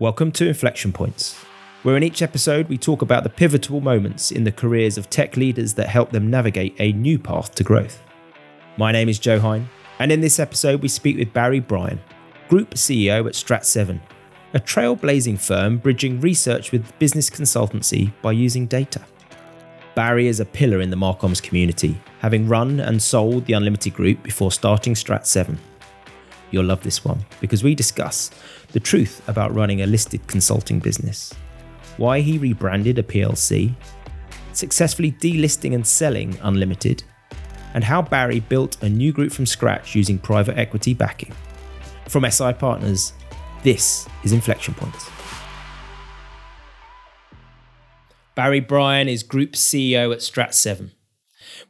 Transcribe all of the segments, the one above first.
Welcome to Inflection Points, where in each episode we talk about the pivotal moments in the careers of tech leaders that help them navigate a new path to growth. My name is Joe Hine, and in this episode we speak with Barrie Brien, Group CEO at Strat7, a trailblazing firm bridging research with business consultancy by using data. Barrie is a pillar in the Marcoms community, having run and sold the Unlimited Group before starting Strat7. You'll love this one because we discuss the truth about running a listed consulting business, why he rebranded a PLC, successfully delisting and selling Unlimited, and how Barrie built a new group from scratch using private equity backing. From SI Partners, this is Inflection Points. Barrie Brien is Group CEO at Strat7.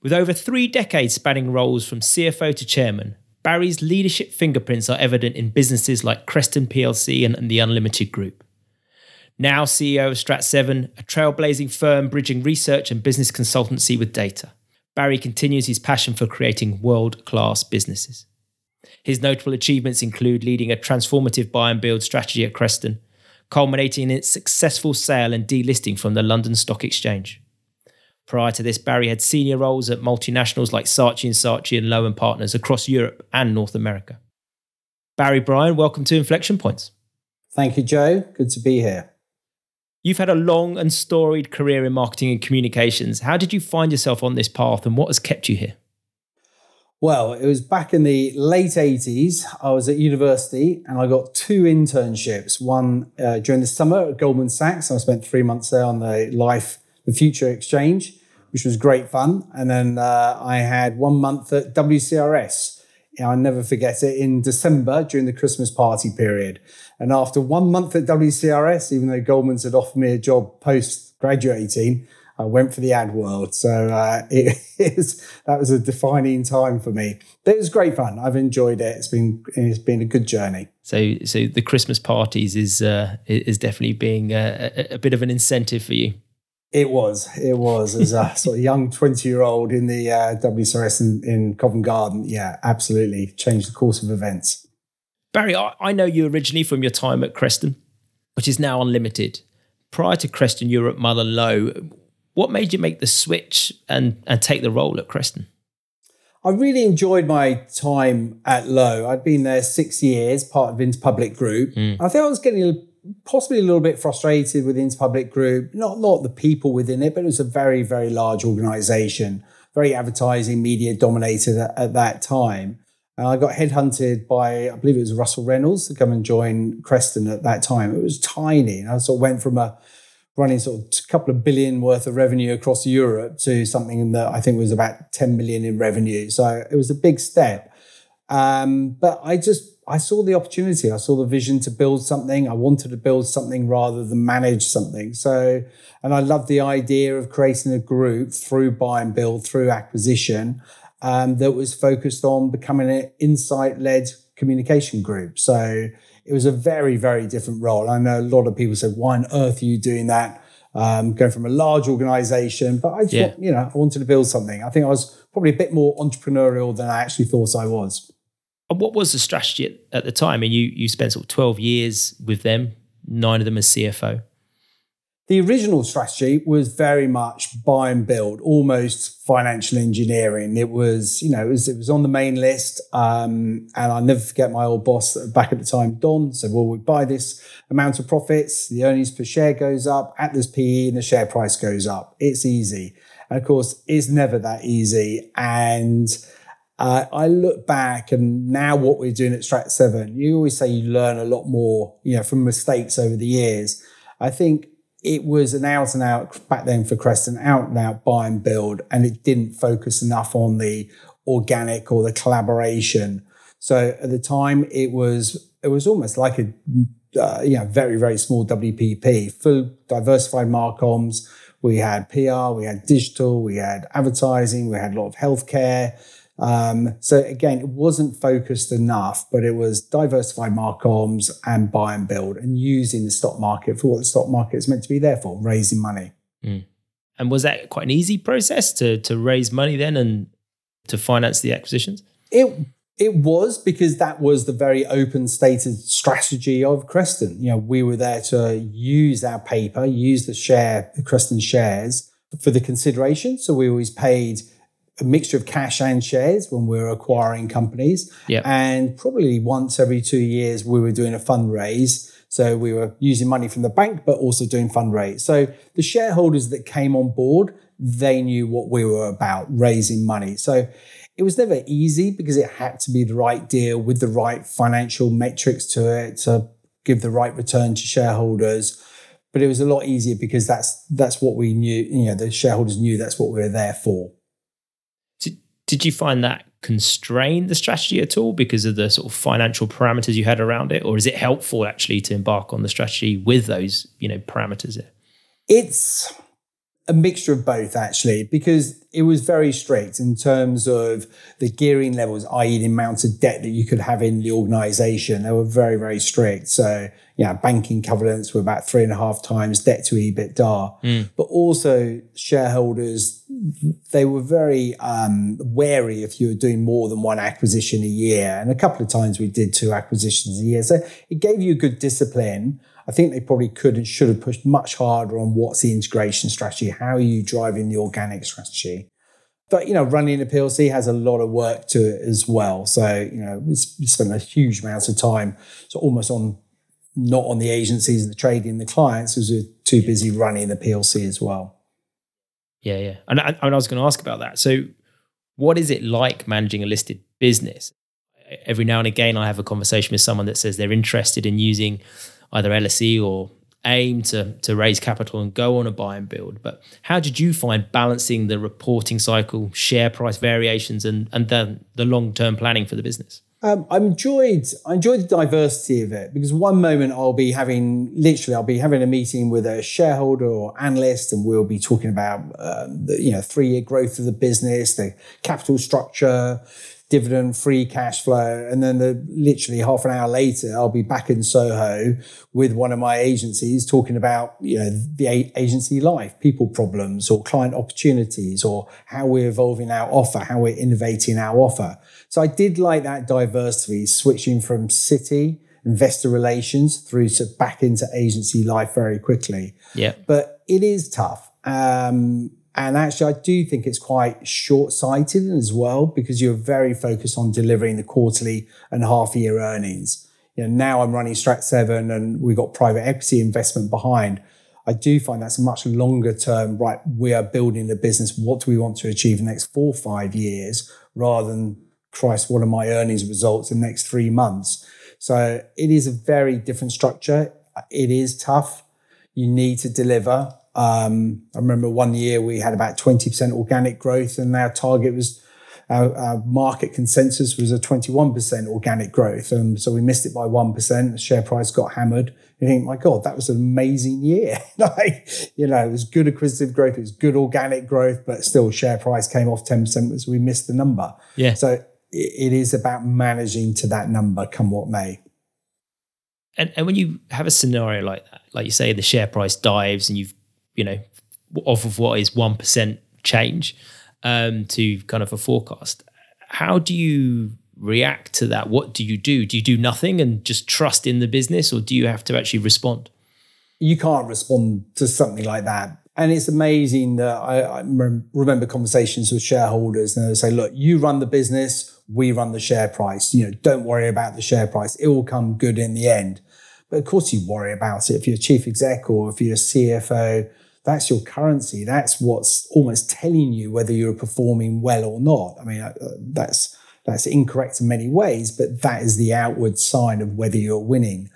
With over three decades spanning roles from CFO to chairman, Barrie's leadership fingerprints are evident in businesses like Creston PLC and, and the Unlimited Group. Now CEO of Strat7, a trailblazing firm bridging research and business consultancy with data, Barrie continues his passion for creating world class businesses. His notable achievements include leading a transformative buy and build strategy at Creston, culminating in its successful sale and delisting from the London Stock Exchange. Prior to this, Barrie had senior roles at multinationals like Saatchi and Saatchi and Lowe and Partners across Europe and North America. Barrie Brien, welcome to Inflection Points. Thank you, Joe. Good to be here. You've had a long and storied career in marketing and communications. How did you find yourself on this path and what has kept you here? Well, it was back in the late 80s. I was at university and I got two internships. One uh, during the summer at Goldman Sachs. I spent three months there on the LIFFE, the Future Exchange, which was great fun. And then uh, I had one month at WCRS. I'll never forget it in December during the Christmas party period. And after one month at WCRS, even though Goldman's had offered me a job post graduating, I went for the ad world. So uh, it is that was a defining time for me. But it was great fun. I've enjoyed it. It's been it's been a good journey. So so the Christmas parties is uh, is definitely being a, a, bit of an incentive for you. It was. It was as a sort of young twenty year old in the uh, WCRS in, in Covent Garden. Yeah, absolutely changed the course of events. Barrie, I, I know you originally from your time at Creston, which is now unlimited. Prior to Creston Europe Mother Lowe, what made you make the switch and, and take the role at Creston? I really enjoyed my time at Lowe. I'd been there six years, part of Interpublic Group. Mm. I think I was getting possibly a little bit frustrated with the Interpublic Group. Not not the people within it, but it was a very very large organisation, very advertising media dominated at, at that time. And I got headhunted by I believe it was Russell Reynolds to come and join Creston at that time. It was tiny, and I sort of went from a running sort of a couple of billion worth of revenue across Europe to something that I think was about 10 million in revenue. So it was a big step. Um, but I just, I saw the opportunity. I saw the vision to build something. I wanted to build something rather than manage something. So, and I love the idea of creating a group through buy and build, through acquisition, um, that was focused on becoming an insight led communication group. So it was a very, very different role. I know a lot of people said, why on earth are you doing that? Um, going from a large organization, but I thought, yeah. you know, I wanted to build something. I think I was probably a bit more entrepreneurial than I actually thought I was. What was the strategy at, at the time? I mean, you you spent sort of twelve years with them, nine of them as CFO. The original strategy was very much buy and build, almost financial engineering. It was, you know, it was, it was on the main list. Um, and I'll never forget my old boss back at the time, Don, said, well, we buy this amount of profits, the earnings per share goes up, at this PE, and the share price goes up. It's easy. And of course, it's never that easy. And uh, I look back and now what we're doing at Strat 7, you always say you learn a lot more, you know, from mistakes over the years. I think it was an out and out back then for Creston, out and out buy and build, and it didn't focus enough on the organic or the collaboration. So at the time, it was it was almost like a uh, you know very very small WPP, full diversified marcoms. We had PR, we had digital, we had advertising, we had a lot of healthcare. Um, so again, it wasn't focused enough, but it was diversified marcoms and buy and build and using the stock market for what the stock market is meant to be there for, raising money. Mm. And was that quite an easy process to to raise money then and to finance the acquisitions? It It was because that was the very open stated strategy of Creston. You know, we were there to use our paper, use the share, the Creston shares for the consideration. So we always paid a mixture of cash and shares when we were acquiring companies. Yep. And probably once every two years, we were doing a fundraise. So we were using money from the bank, but also doing fundraise. So the shareholders that came on board, they knew what we were about, raising money. So it was never easy because it had to be the right deal with the right financial metrics to it to give the right return to shareholders. But it was a lot easier because that's that's what we knew. You know, the shareholders knew that's what we were there for. Did, you find that constrain the strategy at all because of the sort of financial parameters you had around it, or is it helpful actually to embark on the strategy with those you know parameters? It's a mixture of both actually because it was very strict in terms of the gearing levels i.e the amount of debt that you could have in the organization. They were very very strict. So yeah banking covenants were about three and a half times debt to ebitda. Mm. but also shareholders they were very um, wary if you were doing more than one acquisition a year. And a couple of times we did two acquisitions a year. So it gave you good discipline I think they probably could and should have pushed much harder on what's the integration strategy, how are you driving the organic strategy. But you know, running a PLC has a lot of work to it as well. So you know, we spent a huge amount of time, so almost on not on the agencies and the trading, the clients, because we're too busy running the PLC as well. Yeah, yeah. And I, and I was going to ask about that. So, what is it like managing a listed business? Every now and again, I have a conversation with someone that says they're interested in using either LSE or AIM to, to raise capital and go on a buy and build. But how did you find balancing the reporting cycle, share price variations, and, and then the long term planning for the business? Um, I enjoyed I enjoyed the diversity of it because one moment I'll be having literally I'll be having a meeting with a shareholder or analyst and we'll be talking about um, the you know three year growth of the business, the capital structure, dividend, free cash flow, and then the literally half an hour later I'll be back in Soho with one of my agencies talking about you know the agency life, people problems, or client opportunities, or how we're evolving our offer, how we're innovating our offer. So I did like that diversity, switching from city investor relations through to back into agency life very quickly. Yeah. But it is tough. Um, and actually, I do think it's quite short sighted as well because you're very focused on delivering the quarterly and half year earnings. You know, now I'm running Strat 7 and we've got private equity investment behind. I do find that's a much longer term, right? We are building the business. What do we want to achieve in the next four or five years rather than, Christ, what are my earnings results in the next three months? So it is a very different structure. It is tough. You need to deliver. Um, I remember one year we had about 20% organic growth, and our target was our, our market consensus was a 21% organic growth. And so we missed it by 1%. The share price got hammered. You think, my God, that was an amazing year. like, you know, it was good acquisitive growth, it was good organic growth, but still share price came off 10%, so we missed the number. Yeah. So it, it is about managing to that number, come what may. And, and when you have a scenario like that, like you say, the share price dives and you've, you know, off of what is 1% change um, to kind of a forecast, how do you react to that? What do you do? Do you do nothing and just trust in the business or do you have to actually respond? You can't respond to something like that. And it's amazing that I, I remember conversations with shareholders and they say, look, you run the business, we run the share price. You know, don't worry about the share price. It will come good in the end. But of course you worry about it. If you're chief exec or if you're a CFO, that's your currency. That's what's almost telling you whether you're performing well or not. I mean, uh, that's that's incorrect in many ways, but that is the outward sign of whether you're winning.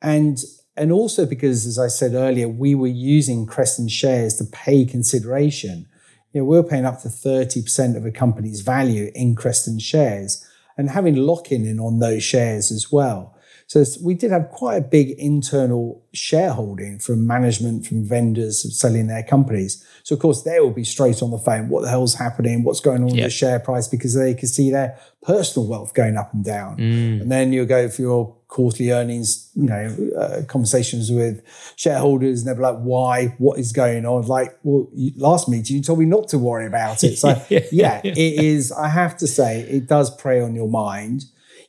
And and also because, as I said earlier, we were using Creston shares to pay consideration. You know, we're paying up to 30% of a company's value in Creston shares and having lock-in in on those shares as well. So we did have quite a big internal shareholding from management, from vendors selling their companies. So of course they will be straight on the phone. What the hell's happening? What's going on with Yep. the share price? Because they can see their personal wealth going up and down. Mm. And then you'll go for your quarterly earnings, you know, uh, conversations with shareholders, and they're like, "Why? What is going on?" Like, well, you, last meeting you told me not to worry about it. So, yeah, it is. I have to say, it does prey on your mind.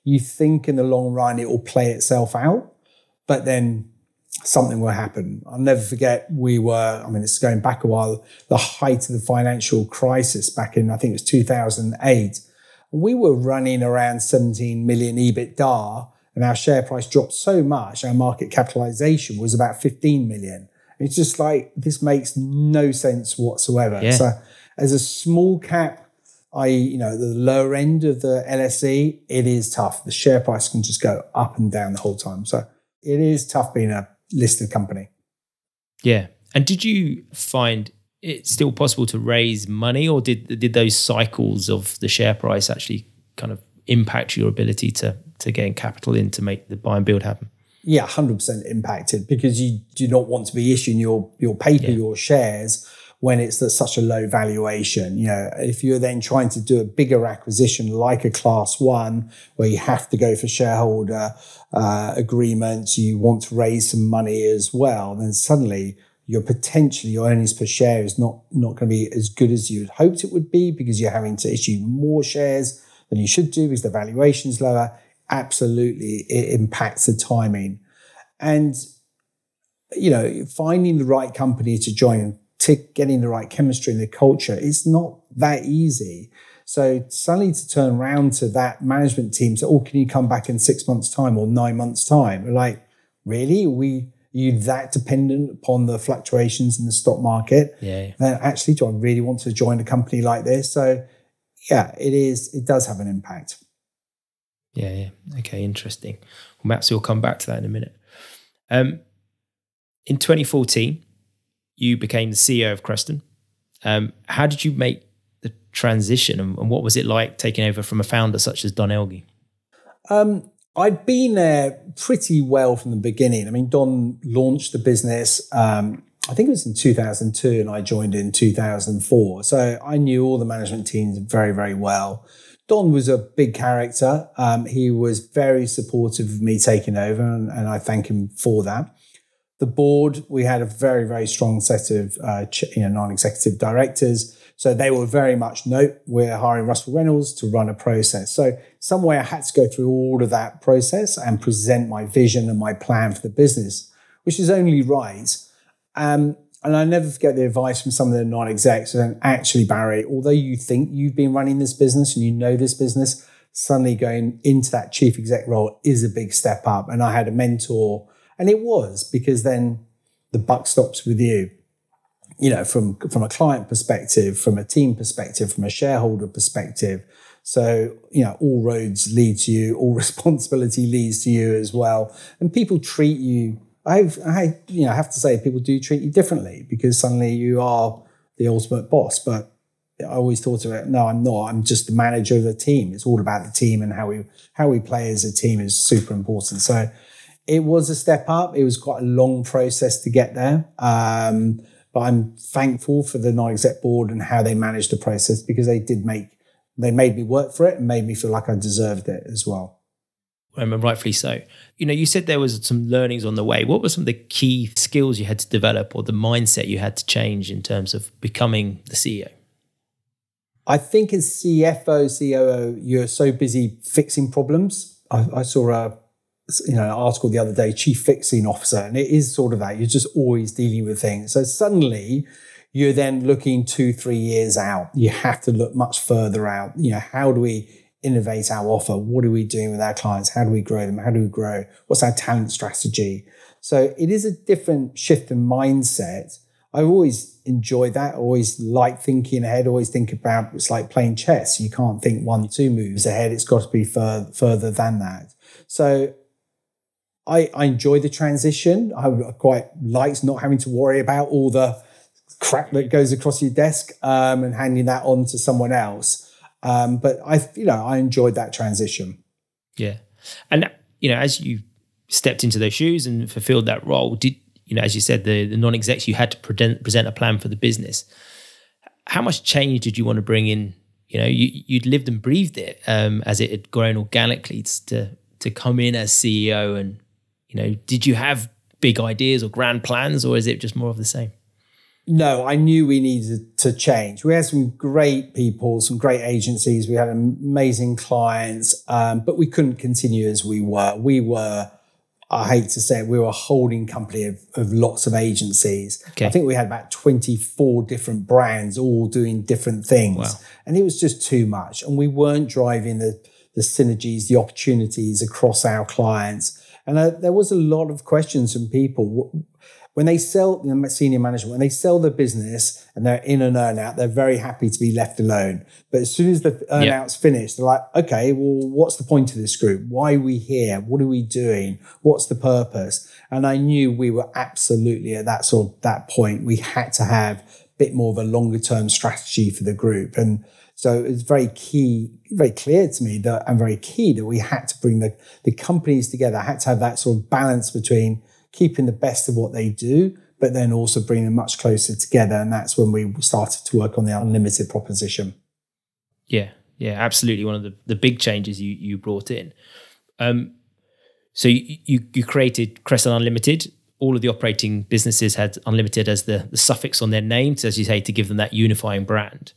You think in the long run it will play itself out, but then something will happen. I'll never forget. We were. I mean, it's going back a while. The height of the financial crisis back in, I think it was two thousand eight. We were running around 17 million EBITDA and our share price dropped so much, our market capitalization was about 15 million. It's just like, this makes no sense whatsoever. Yeah. So, as a small cap, I, you know, the lower end of the LSE, it is tough. The share price can just go up and down the whole time. So, it is tough being a listed company. Yeah. And did you find it still possible to raise money, or did did those cycles of the share price actually kind of impact your ability to to getting capital in to make the buy and build happen? Yeah, hundred percent impacted because you do not want to be issuing your your paper, yeah. your shares when it's at such a low valuation. You know, if you're then trying to do a bigger acquisition like a class one, where you have to go for shareholder uh, agreements, you want to raise some money as well, then suddenly your potentially your earnings per share is not not going to be as good as you had hoped it would be because you're having to issue more shares than you should do because the valuation is lower absolutely it impacts the timing. And, you know, finding the right company to join, to getting the right chemistry in the culture, it's not that easy. So suddenly to turn around to that management team, say, oh, can you come back in six months' time or nine months' time? like, really? Are we are you that dependent upon the fluctuations in the stock market? Yeah. Then actually, do I really want to join a company like this? So yeah, it is, it does have an impact. Yeah, yeah. Okay, interesting. Well, perhaps we'll come back to that in a minute. Um, in 2014, you became the CEO of Creston. Um, how did you make the transition and, and, what was it like taking over from a founder such as Don Elgie? Um, I'd been there pretty well from the beginning. I mean, Don launched the business, um, I think it was in 2002, and I joined in 2004. So I knew all the management teams very, very well. Don was a big character. Um, he was very supportive of me taking over, and, and, I thank him for that. The board, we had a very, very strong set of uh, you know, non-executive directors. So they were very much, no, we're hiring Russell Reynolds to run a process. So some way I had to go through all of that process and present my vision and my plan for the business, which is only right. Um, and I never forget the advice from some of the non-execs and actually Barrie, although you think you've been running this business and you know this business, suddenly going into that chief exec role is a big step up. And I had a mentor and it was because then the buck stops with you. You know, from from a client perspective, from a team perspective, from a shareholder perspective. So, you know, all roads lead to you, all responsibility leads to you as well. And people treat you I've, I, you know, have to say people do treat you differently because suddenly you are the ultimate boss. But I always thought of it. No, I'm not. I'm just the manager of the team. It's all about the team and how we how we play as a team is super important. So it was a step up. It was quite a long process to get there. Um, but I'm thankful for the non-exec board and how they managed the process because they did make they made me work for it and made me feel like I deserved it as well and rightfully so. You know, you said there was some learnings on the way. What were some of the key skills you had to develop or the mindset you had to change in terms of becoming the CEO? I think as CFO, COO, you're so busy fixing problems. I, I saw a you know an article the other day, chief fixing officer, and it is sort of that. You're just always dealing with things. So suddenly you're then looking two, three years out. You have to look much further out. You know, how do we innovate our offer? What are we doing with our clients? How do we grow them? How do we grow? What's our talent strategy? So it is a different shift in mindset. I've always enjoyed that. I always like thinking ahead. Always think about it's like playing chess. You can't think one, two moves ahead. It's got to be fur- further than that. So I, I enjoy the transition. I quite liked not having to worry about all the crap that goes across your desk um, and handing that on to someone else. Um, but I, you know, I enjoyed that transition. Yeah, and you know, as you stepped into those shoes and fulfilled that role, did you know, as you said, the, the non-execs, you had to present, present a plan for the business. How much change did you want to bring in? You know, you, you'd lived and breathed it um, as it had grown organically to to come in as CEO and you know, did you have big ideas or grand plans or is it just more of the same? No, I knew we needed to change. We had some great people, some great agencies. We had amazing clients, um, but we couldn't continue as we were. We were, I hate to say it, we were a holding company of, of lots of agencies. Okay. I think we had about 24 different brands all doing different things. Wow. And it was just too much. And we weren't driving the, the synergies, the opportunities across our clients. And uh, there was a lot of questions from people when they sell you know, senior management, when they sell the business and they're in an earnout, they're very happy to be left alone. But as soon as the earnout's finished, they're like, okay, well, what's the point of this group? Why are we here? What are we doing? What's the purpose? And I knew we were absolutely at that sort of that point. We had to have a bit more of a longer term strategy for the group. And so it's very key, very clear to me that and very key that we had to bring the, the companies together. I had to have that sort of balance between keeping the best of what they do, but then also bringing them much closer together. And that's when we started to work on the unlimited proposition. Yeah, yeah, absolutely. One of the, the big changes you you brought in. Um, so you, you, you created Creston Unlimited. All of the operating businesses had Unlimited as the, the suffix on their names, as you say, to give them that unifying brand.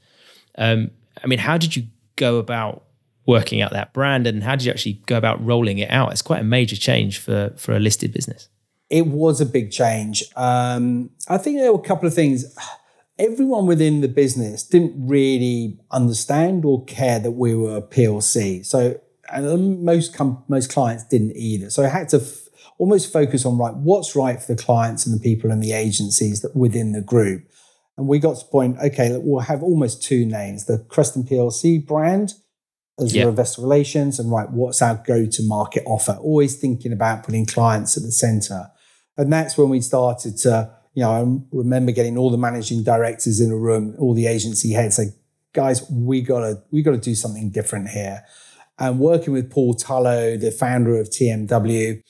Um, I mean, how did you go about working out that brand, and how did you actually go about rolling it out? It's quite a major change for for a listed business it was a big change. Um, I think there were a couple of things. Everyone within the business didn't really understand or care that we were a PLC. So, and most com- most clients didn't either. So I had to f- almost focus on right what's right for the clients and the people and the agencies that within the group. And we got to the point, okay, we'll have almost two names: the Creston PLC brand as yep. investor relations, and right, what's our go-to-market offer? Always thinking about putting clients at the center. And that's when we started to, you know, I remember getting all the managing directors in a room, all the agency heads say, guys, we gotta, we gotta do something different here. And working with Paul Tullo, the founder of TMW,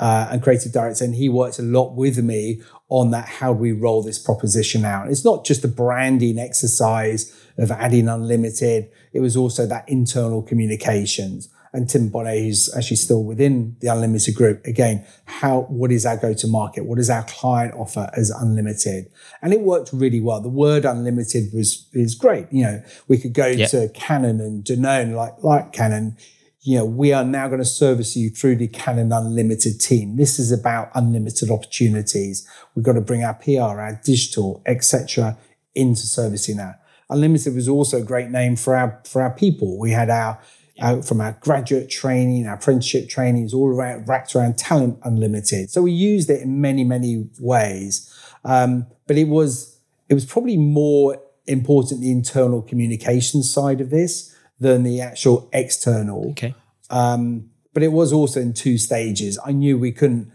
uh, and creative director, and he worked a lot with me on that. How do we roll this proposition out? It's not just a branding exercise of adding unlimited. It was also that internal communications and Tim Bonnet, who's actually still within the Unlimited group. Again, how what is our go-to market? What does our client offer as unlimited? And it worked really well. The word unlimited was is great. You know, we could go yep. to Canon and Danone, like like Canon. You know, we are now going to service you through the Canon Unlimited team. This is about unlimited opportunities. We've got to bring our PR, our digital, etc., into servicing that. Unlimited was also a great name for our for our people. We had our from our graduate training, our apprenticeship training is all around, wrapped around Talent Unlimited. So we used it in many, many ways. Um, but it was, it was probably more important the internal communication side of this than the actual external. Okay. Um, but it was also in two stages. I knew we couldn't,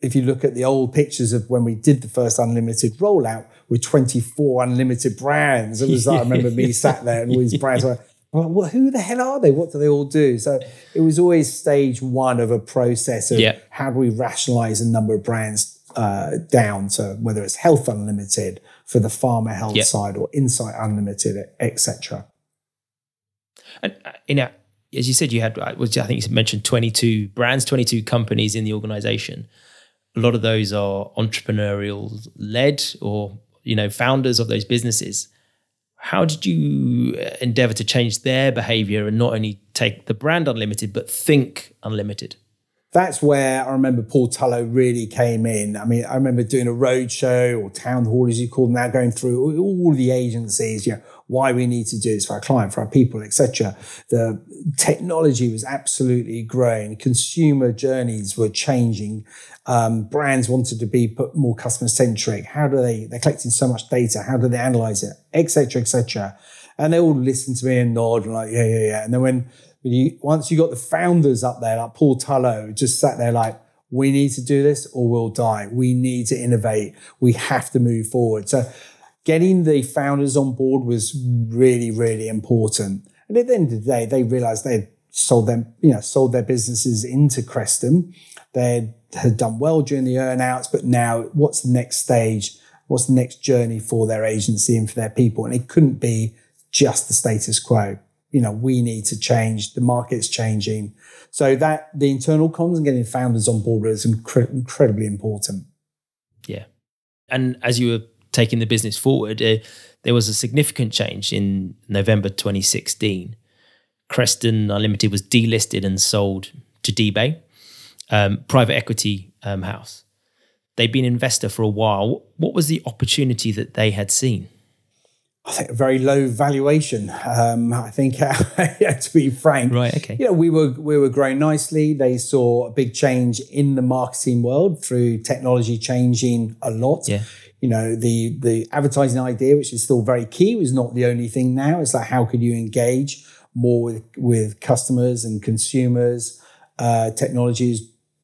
if you look at the old pictures of when we did the first unlimited rollout with 24 unlimited brands, it was like, I remember me sat there and all these brands were, like, well, who the hell are they? What do they all do? So it was always stage one of a process of yeah. how do we rationalize a number of brands uh, down to whether it's Health Unlimited for the pharma health yeah. side or Insight Unlimited, etc. And uh, you know, as you said, you had uh, I think you mentioned twenty two brands, twenty two companies in the organization. A lot of those are entrepreneurial led or you know founders of those businesses how did you uh, endeavor to change their behavior and not only take the brand unlimited but think unlimited that's where I remember Paul Tullo really came in. I mean, I remember doing a roadshow or town hall, as you call them now, going through all the agencies, you know, why we need to do this for our client, for our people, etc. The technology was absolutely growing. Consumer journeys were changing. Um, brands wanted to be put more customer centric. How do they? They're collecting so much data. How do they analyze it, etc., etc. And they all listen to me and nod and like, yeah, yeah, yeah. And then when, you once you got the founders up there, like Paul Tullo, just sat there like, we need to do this or we'll die. We need to innovate. We have to move forward. So getting the founders on board was really, really important. And at the end of the day, they realized they had sold them, you know, sold their businesses into Creston. They had done well during the earnouts, but now what's the next stage? What's the next journey for their agency and for their people? And it couldn't be just the status quo. you know, we need to change. The market's changing. So that the internal comms and getting founders on board is incre- incredibly important. Yeah. And as you were taking the business forward, uh, there was a significant change in November 2016. Creston Unlimited was delisted and sold to DBay, um, private equity um, house. They'd been an investor for a while. What was the opportunity that they had seen? I think a very low valuation. Um, I think, to be frank, right? Okay. You know, we were we were growing nicely. They saw a big change in the marketing world through technology changing a lot. Yeah. You know, the the advertising idea, which is still very key, was not the only thing. Now it's like how could you engage more with with customers and consumers? Uh, technology is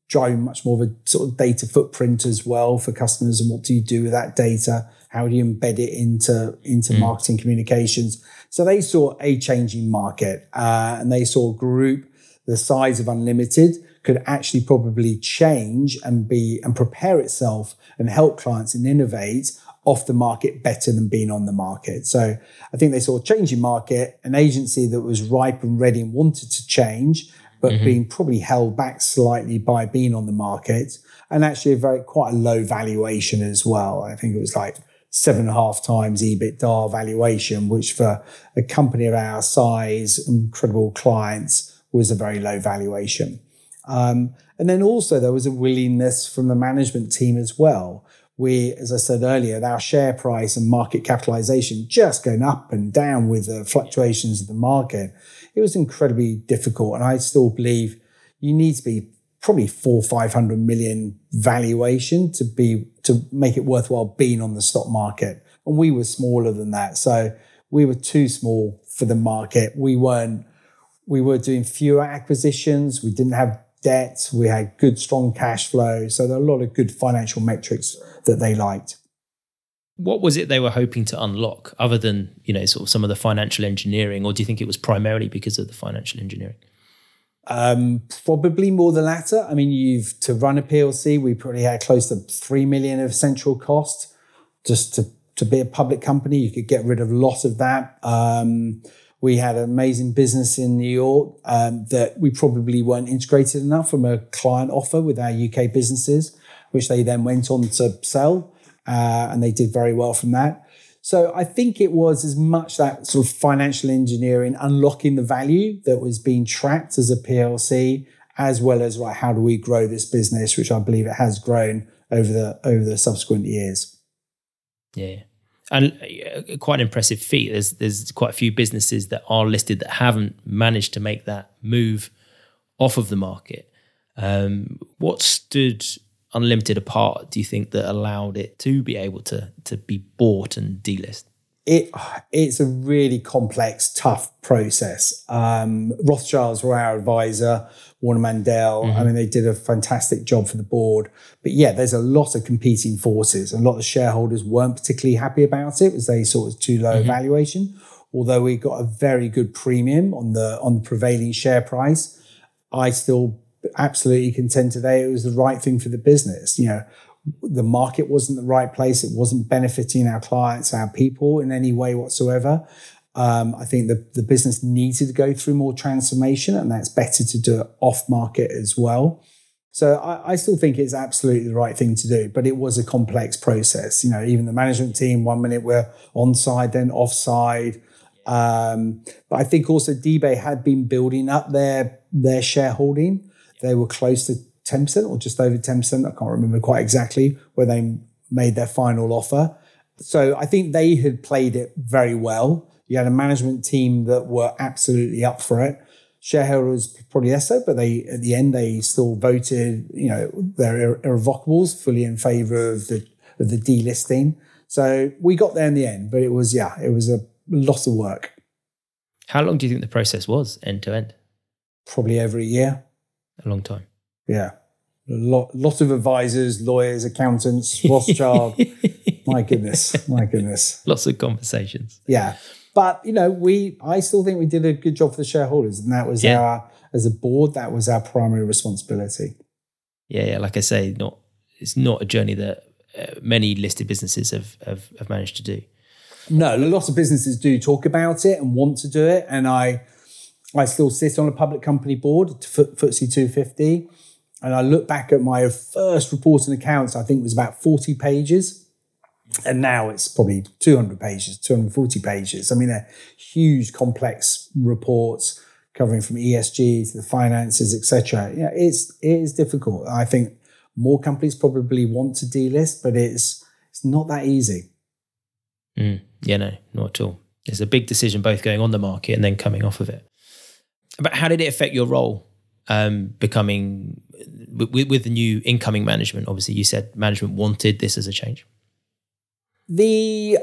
driving much more of a sort of data footprint as well for customers, and what do you do with that data? How do you embed it into, into mm. marketing communications? So they saw a changing market uh, and they saw a group the size of Unlimited could actually probably change and be and prepare itself and help clients and innovate off the market better than being on the market. So I think they saw a changing market, an agency that was ripe and ready and wanted to change, but mm-hmm. being probably held back slightly by being on the market and actually a very quite a low valuation as well. I think it was like seven and a half times EBITDA valuation, which for a company of our size, incredible clients, was a very low valuation. Um, and then also there was a willingness from the management team as well. We, as I said earlier, our share price and market capitalization just going up and down with the fluctuations of the market. It was incredibly difficult. And I still believe you need to be probably four, 500 million valuation to be, to make it worthwhile being on the stock market. And we were smaller than that. So we were too small for the market. We weren't, we were doing fewer acquisitions. We didn't have debt. We had good, strong cash flow. So there are a lot of good financial metrics that they liked. What was it they were hoping to unlock other than, you know, sort of some of the financial engineering, or do you think it was primarily because of the financial engineering? Um, probably more the latter. I mean, you've to run a PLC, we probably had close to three million of central cost just to to be a public company. You could get rid of a lot of that. Um, we had an amazing business in New York um, that we probably weren't integrated enough from a client offer with our UK businesses, which they then went on to sell, uh, and they did very well from that. So I think it was as much that sort of financial engineering, unlocking the value that was being tracked as a PLC, as well as right, how do we grow this business, which I believe it has grown over the over the subsequent years. Yeah. And uh, quite an impressive feat. There's there's quite a few businesses that are listed that haven't managed to make that move off of the market. Um, what stood Unlimited apart do you think that allowed it to be able to to be bought and delist? It it's a really complex, tough process. Um, Rothschilds were our advisor, Warner Mandel. Mm-hmm. I mean, they did a fantastic job for the board. But yeah, there's a lot of competing forces. and A lot of shareholders weren't particularly happy about it, as they saw it as too low mm-hmm. valuation. Although we got a very good premium on the on the prevailing share price, I still absolutely contend today it was the right thing for the business. You know, the market wasn't the right place. It wasn't benefiting our clients, our people in any way whatsoever. Um, I think the, the business needed to go through more transformation, and that's better to do it off market as well. So I, I, still think it's absolutely the right thing to do, but it was a complex process. You know, even the management team, one minute we're on side, then off side. Um, but I think also DBay had been building up their their shareholding. They were close to 10% or just over 10%. I can't remember quite exactly where they made their final offer. So I think they had played it very well. You had a management team that were absolutely up for it. Shareholders probably less so, but they at the end they still voted, you know, their irrevocables fully in favour of the of the delisting. So we got there in the end, but it was yeah, it was a lot of work. How long do you think the process was end to end? Probably over a year a long time. Yeah. A lot, lot of advisors, lawyers, accountants, Rothschild. my goodness, my goodness. Lots of conversations. Yeah, but you know, we, I still think we did a good job for the shareholders, and that was yeah. our, as a board, that was our primary responsibility. Yeah, yeah. Like I say, not it's not a journey that uh, many listed businesses have, have have managed to do. No, a lot of businesses do talk about it and want to do it, and I I still sit on a public company board, FTSE 250. And I look back at my first reporting accounts, I think it was about 40 pages. And now it's probably 200 pages, 240 pages. I mean, they're huge, complex reports covering from ESG to the finances, etc. Yeah, it's it is difficult. I think more companies probably want to delist, but it's it's not that easy. Mm, yeah, no, not at all. It's a big decision both going on the market and then coming off of it. But how did it affect your role um, becoming with, with the new incoming management? Obviously, you said management wanted this as a change. The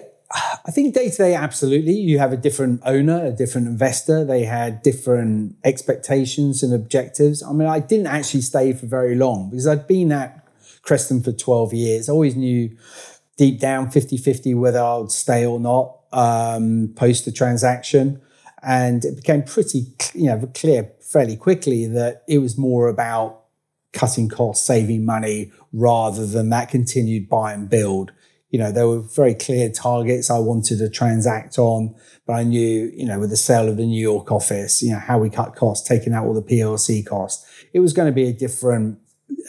I think day to day, absolutely. You have a different owner, a different investor. They had different expectations and objectives. I mean, I didn't actually stay for very long because I'd been at Creston for 12 years. I always knew deep down 50 50 whether I would stay or not um, post the transaction. And it became pretty you know, clear fairly quickly that it was more about cutting costs, saving money, rather than that continued buy and build you know, there were very clear targets I wanted to transact on, but I knew, you know, with the sale of the New York office, you know, how we cut costs, taking out all the PLC costs, it was going to be a different,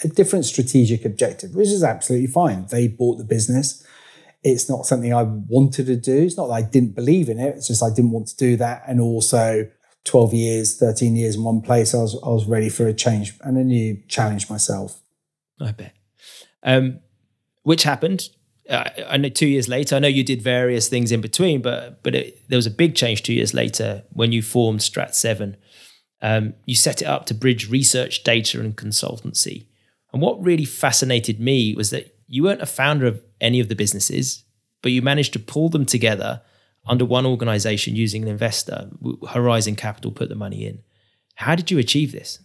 a different strategic objective, which is absolutely fine. They bought the business. It's not something I wanted to do. It's not that I didn't believe in it. It's just I didn't want to do that. And also 12 years, 13 years in one place, I was, I was ready for a change and a new challenge myself. I bet. Um, which happened I know two years later, I know you did various things in between, but but it, there was a big change two years later when you formed Strat Seven. Um, you set it up to bridge research, data, and consultancy. And what really fascinated me was that you weren't a founder of any of the businesses, but you managed to pull them together under one organization using an investor. Horizon Capital put the money in. How did you achieve this?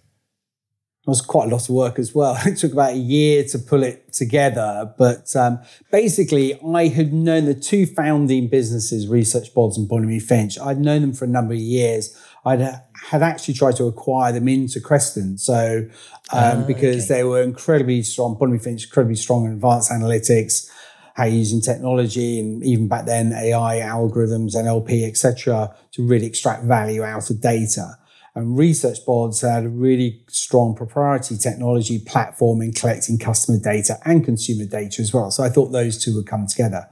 It was quite a lot of work as well. It took about a year to pull it together. But um, basically, I had known the two founding businesses, Research Bods and Bonamy Finch. I'd known them for a number of years. I had actually tried to acquire them into Creston. So, um, ah, because okay. they were incredibly strong, Bonamy Finch, incredibly strong in advanced analytics, how using technology and even back then AI algorithms, NLP, etc., to really extract value out of data. And Research Bods had a really strong proprietary technology platform in collecting customer data and consumer data as well. So I thought those two would come together.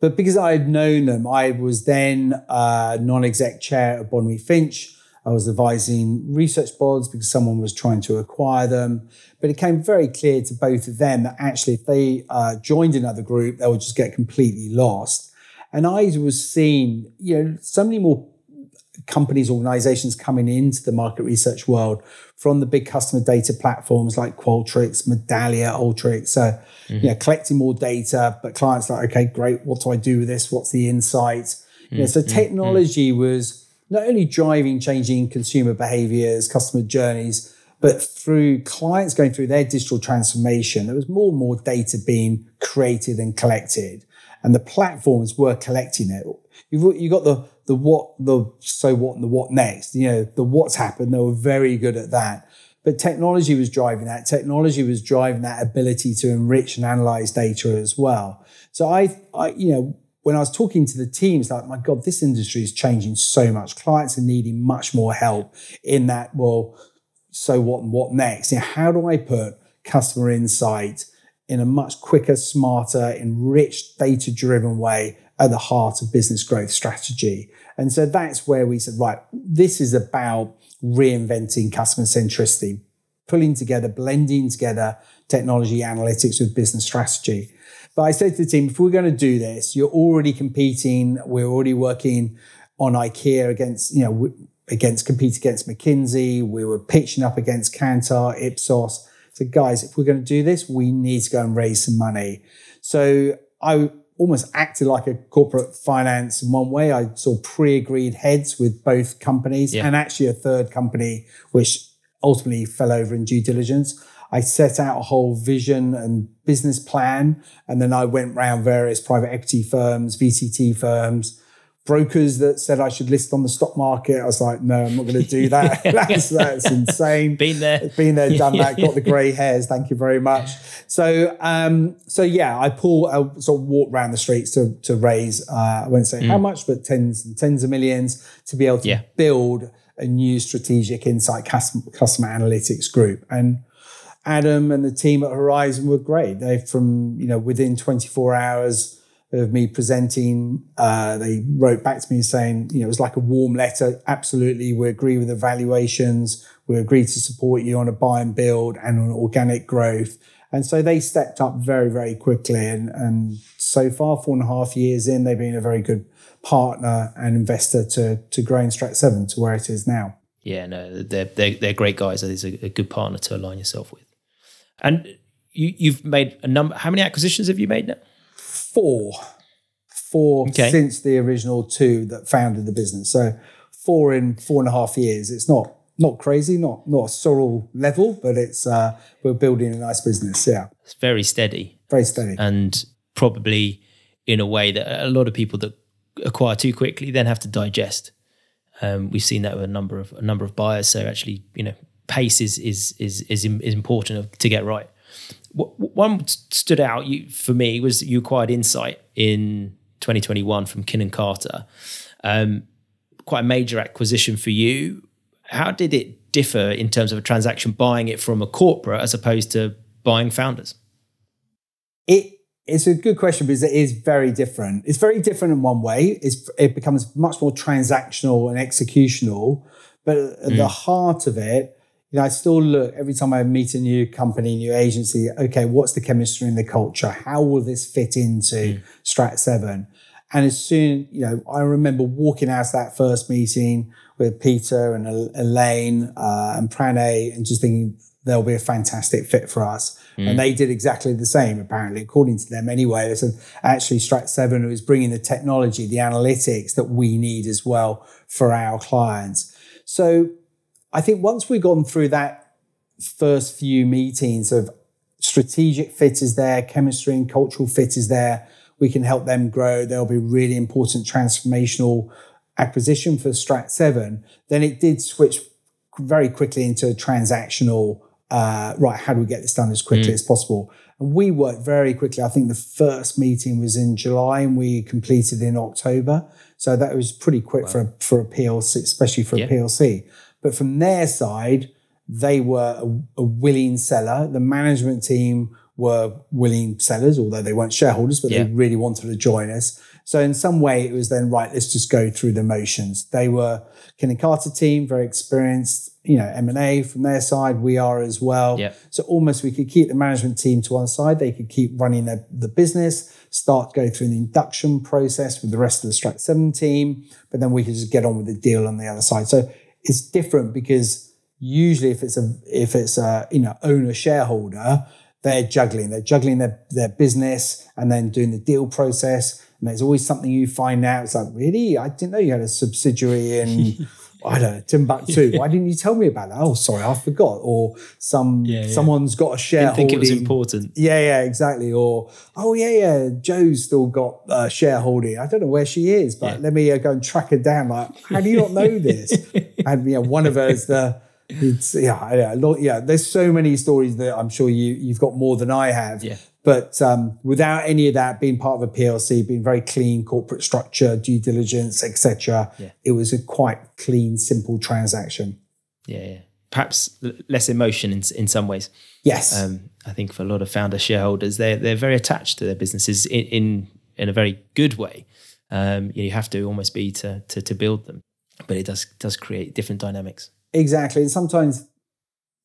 But because I had known them, I was then uh, non-exec chair of Bonamy Finch. I was advising Research Bods because someone was trying to acquire them. But it came very clear to both of them that actually, if they uh, joined another group, they would just get completely lost. And I was seeing, you know, so many more companies, organizations coming into the market research world from the big customer data platforms like Qualtrics, Medallia, Alteryx. So, mm-hmm. you know, collecting more data, but clients like, okay, great. What do I do with this? What's the insight? Mm-hmm. You know, so mm-hmm. technology mm-hmm. was not only driving changing consumer behaviors, customer journeys, but through clients going through their digital transformation, there was more and more data being created and collected. And the platforms were collecting it. You've, you got the the what, the so what, and the what next. You know, the what's happened. They were very good at that. But technology was driving that. Technology was driving that ability to enrich and analyze data as well. So I, I, you know, when I was talking to the teams, like, my God, this industry is changing so much. Clients are needing much more help in that. Well, so what and what next? You know, how do I put customer insight in a much quicker, smarter, enriched, data driven way at the heart of business growth strategy. And so that's where we said, right, this is about reinventing customer centricity, pulling together, blending together technology analytics with business strategy. But I said to the team, if we're going to do this, you're already competing, we're already working on IKEA against, you know, against compete against McKinsey, we were pitching up against Kantar, Ipsos. So guys, if we're going to do this, we need to go and raise some money. So I almost acted like a corporate finance in one way. I saw pre-agreed heads with both companies yeah. and actually a third company, which ultimately fell over in due diligence. I set out a whole vision and business plan. And then I went around various private equity firms, VCT firms, brokers that said I should list on the stock market. I was like, no, I'm not going to do that. that's, that's insane. Been there, been there, done that. Got the grey hairs. Thank you very much. So, um, so yeah, I pull, I sort of walk around the streets to to raise. Uh, I won't say mm. how much, but tens and tens of millions to be able to yeah. build a new strategic insight customer analytics group. And Adam and the team at Horizon were great. They from you know within 24 hours of me presenting, uh, they wrote back to me saying you know it was like a warm letter. Absolutely, we agree with the valuations. We agree to support you on a buy and build and on organic growth. And so they stepped up very, very quickly. And, and so far, four and a half years in, they've been a very good partner and investor to, to growing Strat 7 to where it is now. Yeah, no, they're, they're, they're great guys. It's a, a good partner to align yourself with. And you, you've made a number. How many acquisitions have you made now? Four, four okay. since the original two that founded the business. So four in four and a half years. It's not not crazy, not not a Sorrell level, but it's uh, we're building a nice business. Yeah, it's very steady, very steady, and probably in a way that a lot of people that acquire too quickly then have to digest. Um, we've seen that with a number of a number of buyers. So actually, you know, pace is is is is, is important to get right. One stood out for me was you acquired Incite in 2021 from Kin Carta. Um, quite a major acquisition for you. How did it differ in terms of a transaction buying it from a corporate as opposed to buying founders? It it's a good question because it is very different. It's very different in one way. It's, it becomes much more transactional and executional, but at mm. the heart of it, you know, I still look every time I meet a new company, new agency. Okay, what's the chemistry and the culture? How will this fit into mm. Strat Seven? And as soon, you know, I remember walking out of that first meeting with Peter and Elaine uh, and Pranay, and just thinking they'll be a fantastic fit for us. Mm. And they did exactly the same, apparently, according to them anyway. They said actually Strat Seven was bringing the technology, the analytics that we need as well for our clients. So I think once we've gone through that first few meetings of strategic fit is there, chemistry and cultural fit is there, we can help them grow. There'll be really important transformational acquisition for Strat 7. Then it did switch very quickly into transactional, uh, right, how do we get this done as quickly mm. as possible? And we worked very quickly. I think the first meeting was in July and we completed in October. So that was pretty quick wow. for, a, for a PLC, especially for yeah. a PLC. But from their side, they were a, a, willing seller. The management team were willing sellers, although they weren't shareholders, but yeah. they really wanted to join us. So in some way, it was then right. Let's just go through the motions. They were Kin Carta team, very experienced. You know, M and A from their side. We are as well. Yeah. So almost we could keep the management team to one side. They could keep running their, the business, start go through the induction process with the rest of the Strat Seven team, but then we could just get on with the deal on the other side. So it's different because usually if it's a if it's a you know owner shareholder, they're juggling. They're juggling their, their business and then doing the deal process. And there's always something you find out. It's like, really? I didn't know you had a subsidiary in I don't know, Timbuktu. Why didn't you tell me about that? Oh, sorry, I forgot. Or some yeah, yeah. someone's got a shareholding. Didn't think it was important. Yeah, yeah, exactly. Or oh yeah, yeah, Joe's still got uh, shareholding. I don't know where she is, but yeah. let me uh, go and track her down. Like, how do you not know this? and you know, one of us the. It's yeah, yeah, yeah. There's so many stories that I'm sure you you've got more than I have. Yeah. But um, without any of that, being part of a PLC, being very clean corporate structure, due diligence, etc., yeah. it was a quite clean, simple transaction. Yeah, yeah. perhaps less emotion in in some ways. Yes, um, I think for a lot of founder shareholders, they're they're very attached to their businesses in in, in a very good way. Um, you have to almost be to, to to build them, but it does does create different dynamics. Exactly, and sometimes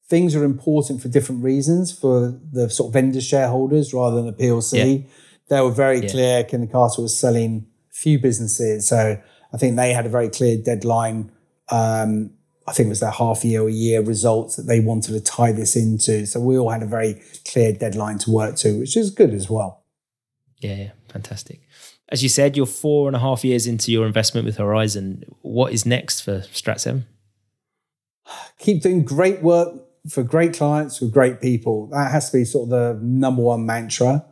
things are important for different reasons for the sort of vendor shareholders rather than the PLC. Yeah. They were very yeah. clear. Carta was selling few businesses, so I think they had a very clear deadline. Um, I think it was their half year or year results that they wanted to tie this into. So we all had a very clear deadline to work to, which is good as well. Yeah, yeah, fantastic. As you said, you're four and a half years into your investment with Horizon. What is next for Strat7? Keep doing great work for great clients with great people. That has to be sort of the number one mantra.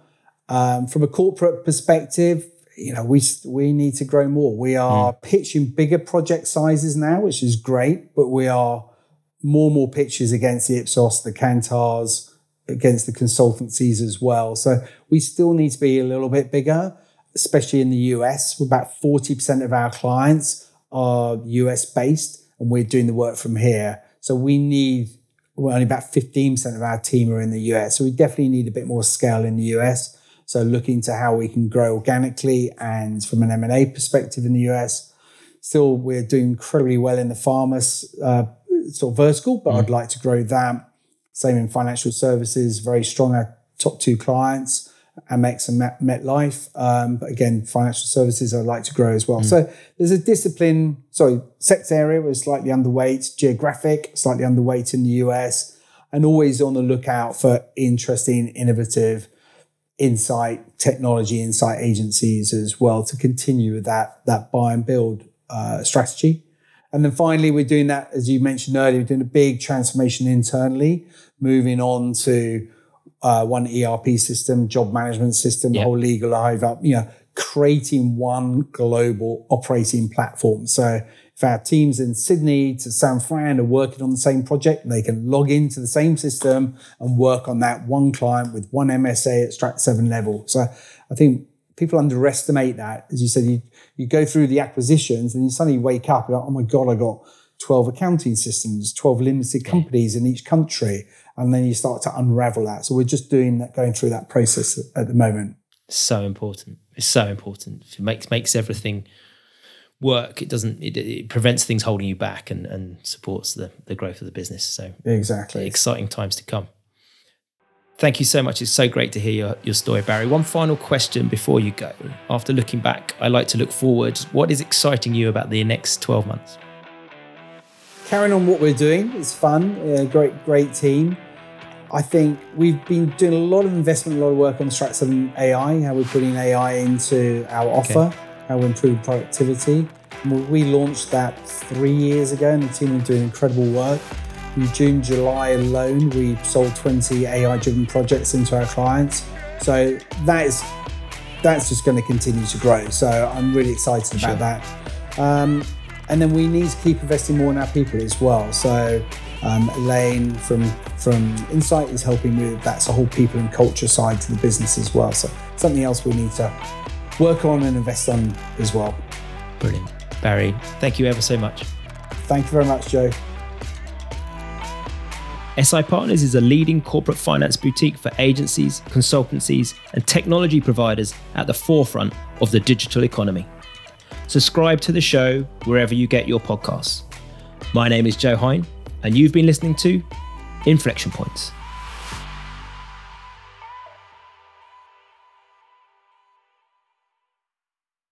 Um, from a corporate perspective, you know, we we need to grow more. We are mm. pitching bigger project sizes now, which is great, but we are more and more pitches against the Ipsos, the Kantars, against the consultancies as well. So we still need to be a little bit bigger, especially in the US. About 40% of our clients are US based and we're doing the work from here. So we need, well, only about 15% of our team are in the US. So we definitely need a bit more scale in the US. So looking to how we can grow organically and from an M&A perspective in the US. Still, we're doing incredibly well in the pharma uh, sort of vertical, but mm. I'd like to grow that. Same in financial services, very strong. Our top two clients. Amex and Met, MetLife. Um, but again, financial services I'd like to grow as well. Mm. So there's a discipline, sorry, sector area was slightly underweight, geographic, slightly underweight in the US, and always on the lookout for interesting, innovative insight, technology, insight agencies as well to continue with that, that buy and build uh, strategy. And then finally, we're doing that, as you mentioned earlier, we're doing a big transformation internally, moving on to uh, one ERP system, job management system, yep. whole legal live up, you know, creating one global operating platform. So if our teams in Sydney to San Fran are working on the same project, they can log into the same system and work on that one client with one MSA at Strat 7 level. So I think people underestimate that. As you said, you, you go through the acquisitions and you suddenly wake up and like, oh my God, I got 12 accounting systems, 12 limited companies in each country and then you start to unravel that. So we're just doing that, going through that process at the moment. So important. It's so important. It makes makes everything work. It doesn't. It, it prevents things holding you back and and supports the the growth of the business. So exactly, exciting times to come. Thank you so much. It's so great to hear your, your story, Barrie. One final question before you go. After looking back, I like to look forward. What is exciting you about the next 12 months? Carrying on what we're doing is fun. Yeah, great, great team. I think we've been doing a lot of investment, a lot of work on Strat7 AI, how we're putting AI into our offer, okay. how we improve productivity. We launched that three years ago, and the team are doing incredible work. In June, July alone, we sold 20 AI-driven projects into our clients. So that is that's just going to continue to grow. So I'm really excited about that. Um, and then we need to keep investing more in our people as well. So um, Elaine from from Incite is helping with that's a whole people and culture side to the business as well. So something else we need to work on and invest on as well. Brilliant, Barrie. Thank you ever so much. Thank you very much, Joe. SI Partners is a leading corporate finance boutique for agencies, consultancies, and technology providers at the forefront of the digital economy. Subscribe to the show wherever you get your podcasts. My name is Joe Hine, and you've been listening to Inflection Points.